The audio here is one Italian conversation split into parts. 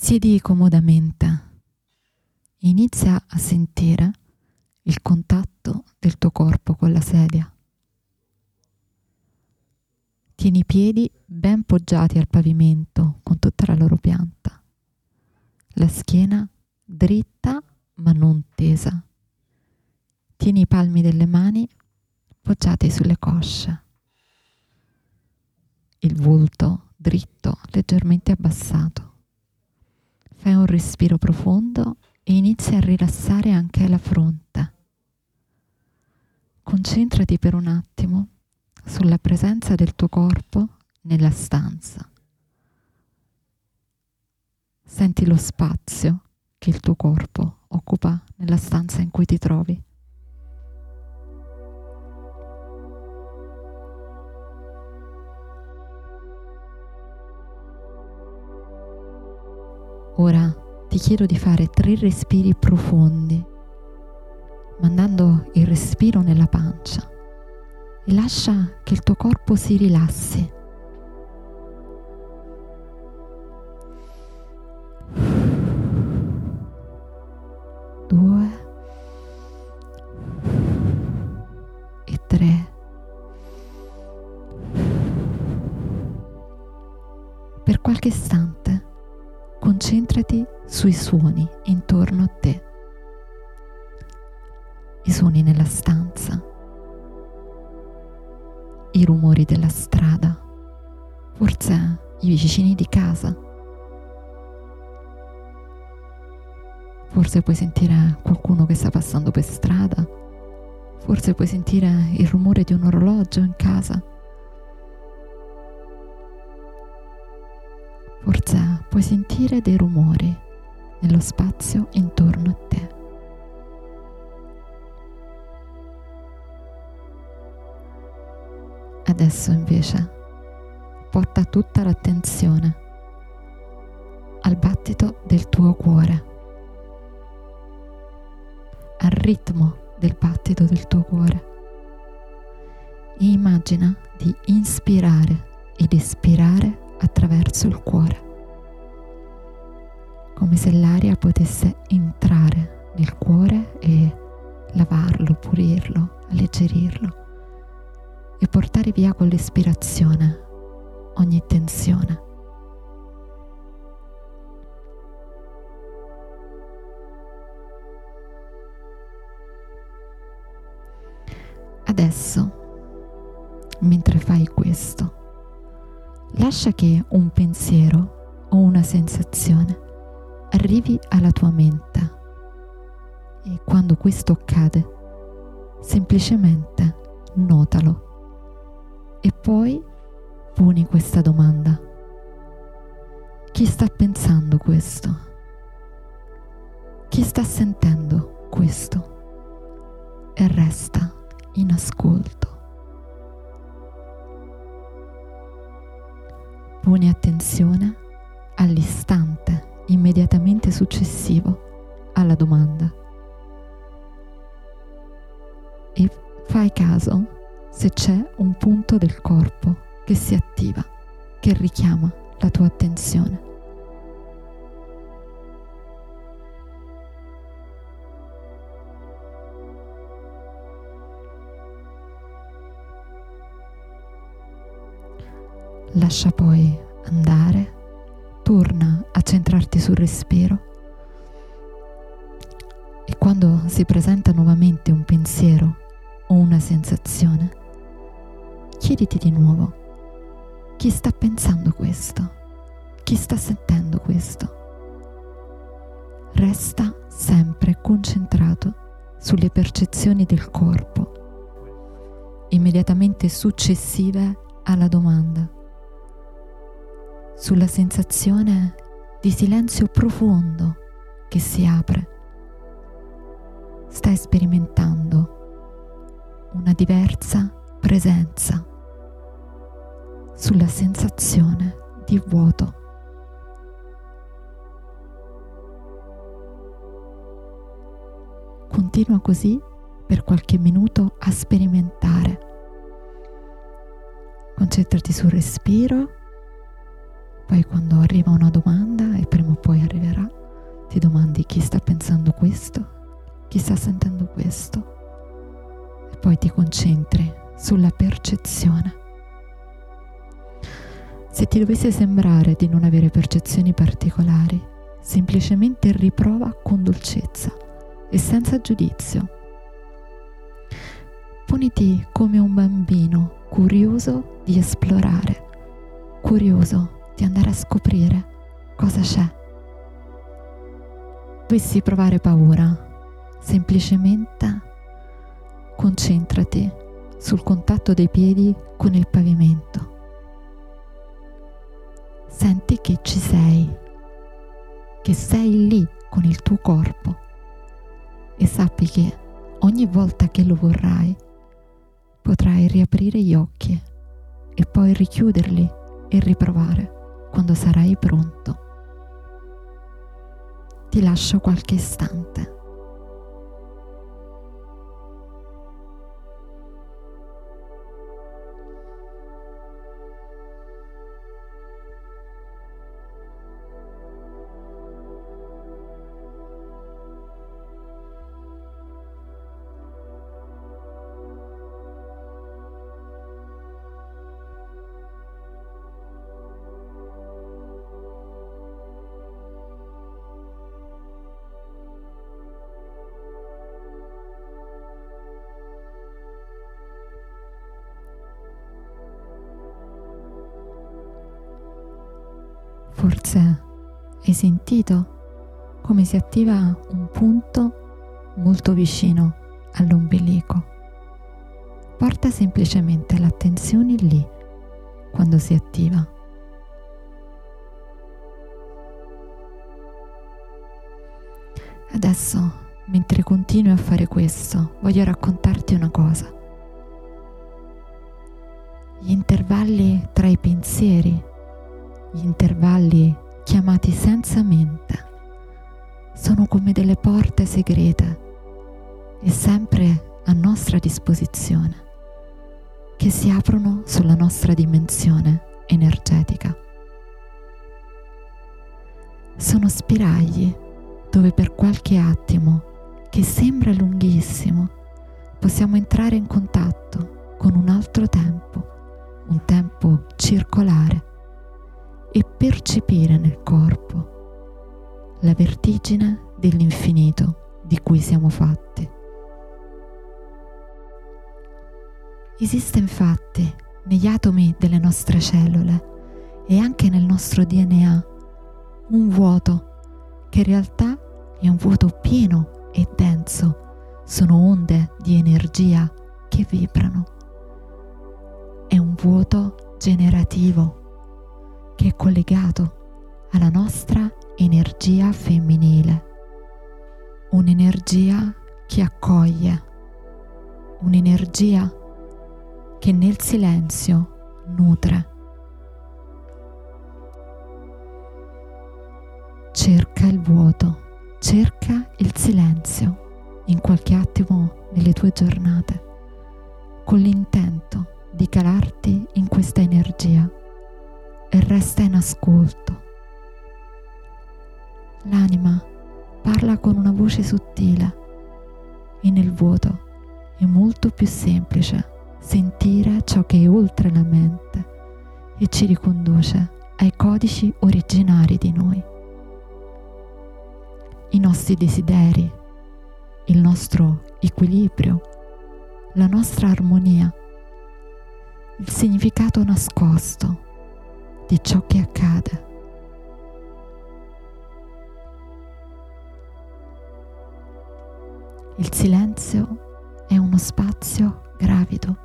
Siedi comodamente. Inizia a sentire il contatto del tuo corpo con la sedia. Tieni i piedi ben poggiati al pavimento con tutta la loro pianta. La schiena dritta ma non tesa. Tieni i palmi delle mani poggiati sulle cosce. Il volto dritto, leggermente abbassato. Fai un respiro profondo e inizi a rilassare anche la fronte. Concentrati per un attimo sulla presenza del tuo corpo nella stanza. Senti lo spazio che il tuo corpo occupa nella stanza in cui ti trovi. Ora ti chiedo di fare tre respiri profondi, mandando il respiro nella pancia e lascia che il tuo corpo si rilassi. Concentrati sui suoni intorno a te, i suoni nella stanza, i rumori della strada, forse i vicini di casa. Forse puoi sentire qualcuno che sta passando per strada, forse puoi sentire il rumore di un orologio in casa. Puoi sentire dei rumori nello spazio intorno a te. Adesso invece porta tutta l'attenzione al battito del tuo cuore, al ritmo del battito del tuo cuore e immagina di inspirare ed espirare attraverso il cuore, come se l'aria potesse entrare nel cuore e lavarlo, pulirlo, alleggerirlo e portare via con l'espirazione ogni tensione. Adesso, mentre fai questo, lascia che un pensiero o una sensazione arrivi alla tua mente e quando questo accade, semplicemente notalo e poi poni questa domanda. Chi sta pensando questo? Chi sta sentendo questo? E resta in ascolto. Poni attenzione all'istante immediatamente successivo alla domanda e fai caso se c'è un punto del corpo che si attiva, che richiama la tua attenzione. Lascia poi andare, torna a centrarti sul respiro. E quando si presenta nuovamente un pensiero o una sensazione, chiediti di nuovo chi sta pensando questo, chi sta sentendo questo. Resta sempre concentrato sulle percezioni del corpo immediatamente successive alla domanda. Sulla sensazione di silenzio profondo che si apre. Stai sperimentando una diversa presenza sulla sensazione di vuoto. Continua così per qualche minuto a sperimentare. Concentrati sul respiro poi quando arriva una ti dovesse sembrare di non avere percezioni particolari, semplicemente riprova con dolcezza e senza giudizio. Poniti come un bambino curioso di esplorare, curioso di andare a scoprire cosa c'è. Dovessi provare paura, semplicemente concentrati sul contatto dei piedi con il pavimento. Che ci sei, che sei lì con il tuo corpo e sappi che ogni volta che lo vorrai potrai riaprire gli occhi e poi richiuderli e riprovare quando sarai pronto. Ti lascio qualche istante. Forse hai sentito come si attiva un punto molto vicino all'ombelico. Porta semplicemente l'attenzione lì quando si attiva. Adesso, mentre continui a fare questo, voglio raccontarti una cosa. Gli intervalli tra i pensieri gli intervalli chiamati senza mente sono come delle porte segrete e sempre a nostra disposizione che si aprono sulla nostra dimensione energetica. Sono spiragli dove per qualche attimo, che sembra lunghissimo, possiamo entrare in contatto con un altro tempo, un tempo circolare e percepire nel corpo la vertigine dell'infinito di cui siamo fatti. Esiste infatti negli atomi delle nostre cellule e anche nel nostro DNA un vuoto che in realtà è un vuoto pieno e denso, sono onde di energia che vibrano. È un vuoto generativo che è collegato alla nostra energia femminile, un'energia che accoglie, un'energia che nel silenzio nutre. Cerca il vuoto, cerca il silenzio in qualche attimo nelle tue giornate, con l'intento di calarti in questa energia e resta in ascolto. L'anima parla con una voce sottile e nel vuoto è molto più semplice sentire ciò che è oltre la mente e ci riconduce ai codici originari di noi. I nostri desideri, il nostro equilibrio, la nostra armonia, il significato nascosto di ciò che accade. Il silenzio è uno spazio gravido.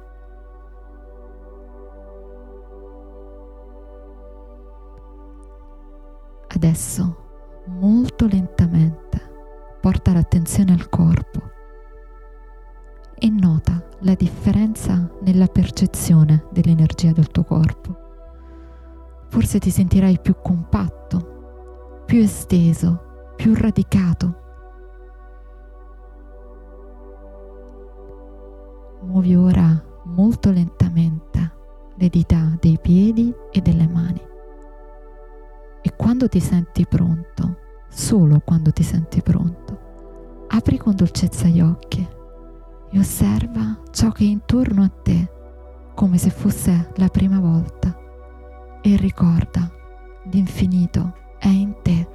Adesso, molto lentamente, porta l'attenzione al corpo e nota la differenza nella percezione dell'energia del tuo corpo forse ti sentirai più compatto, più esteso, più radicato. Muovi ora molto lentamente le dita dei piedi e delle mani. E quando ti senti pronto, solo quando ti senti pronto. Apri con dolcezza gli occhi e osserva ciò che è intorno a te come se fosse la prima volta e ricorda l'infinito è in te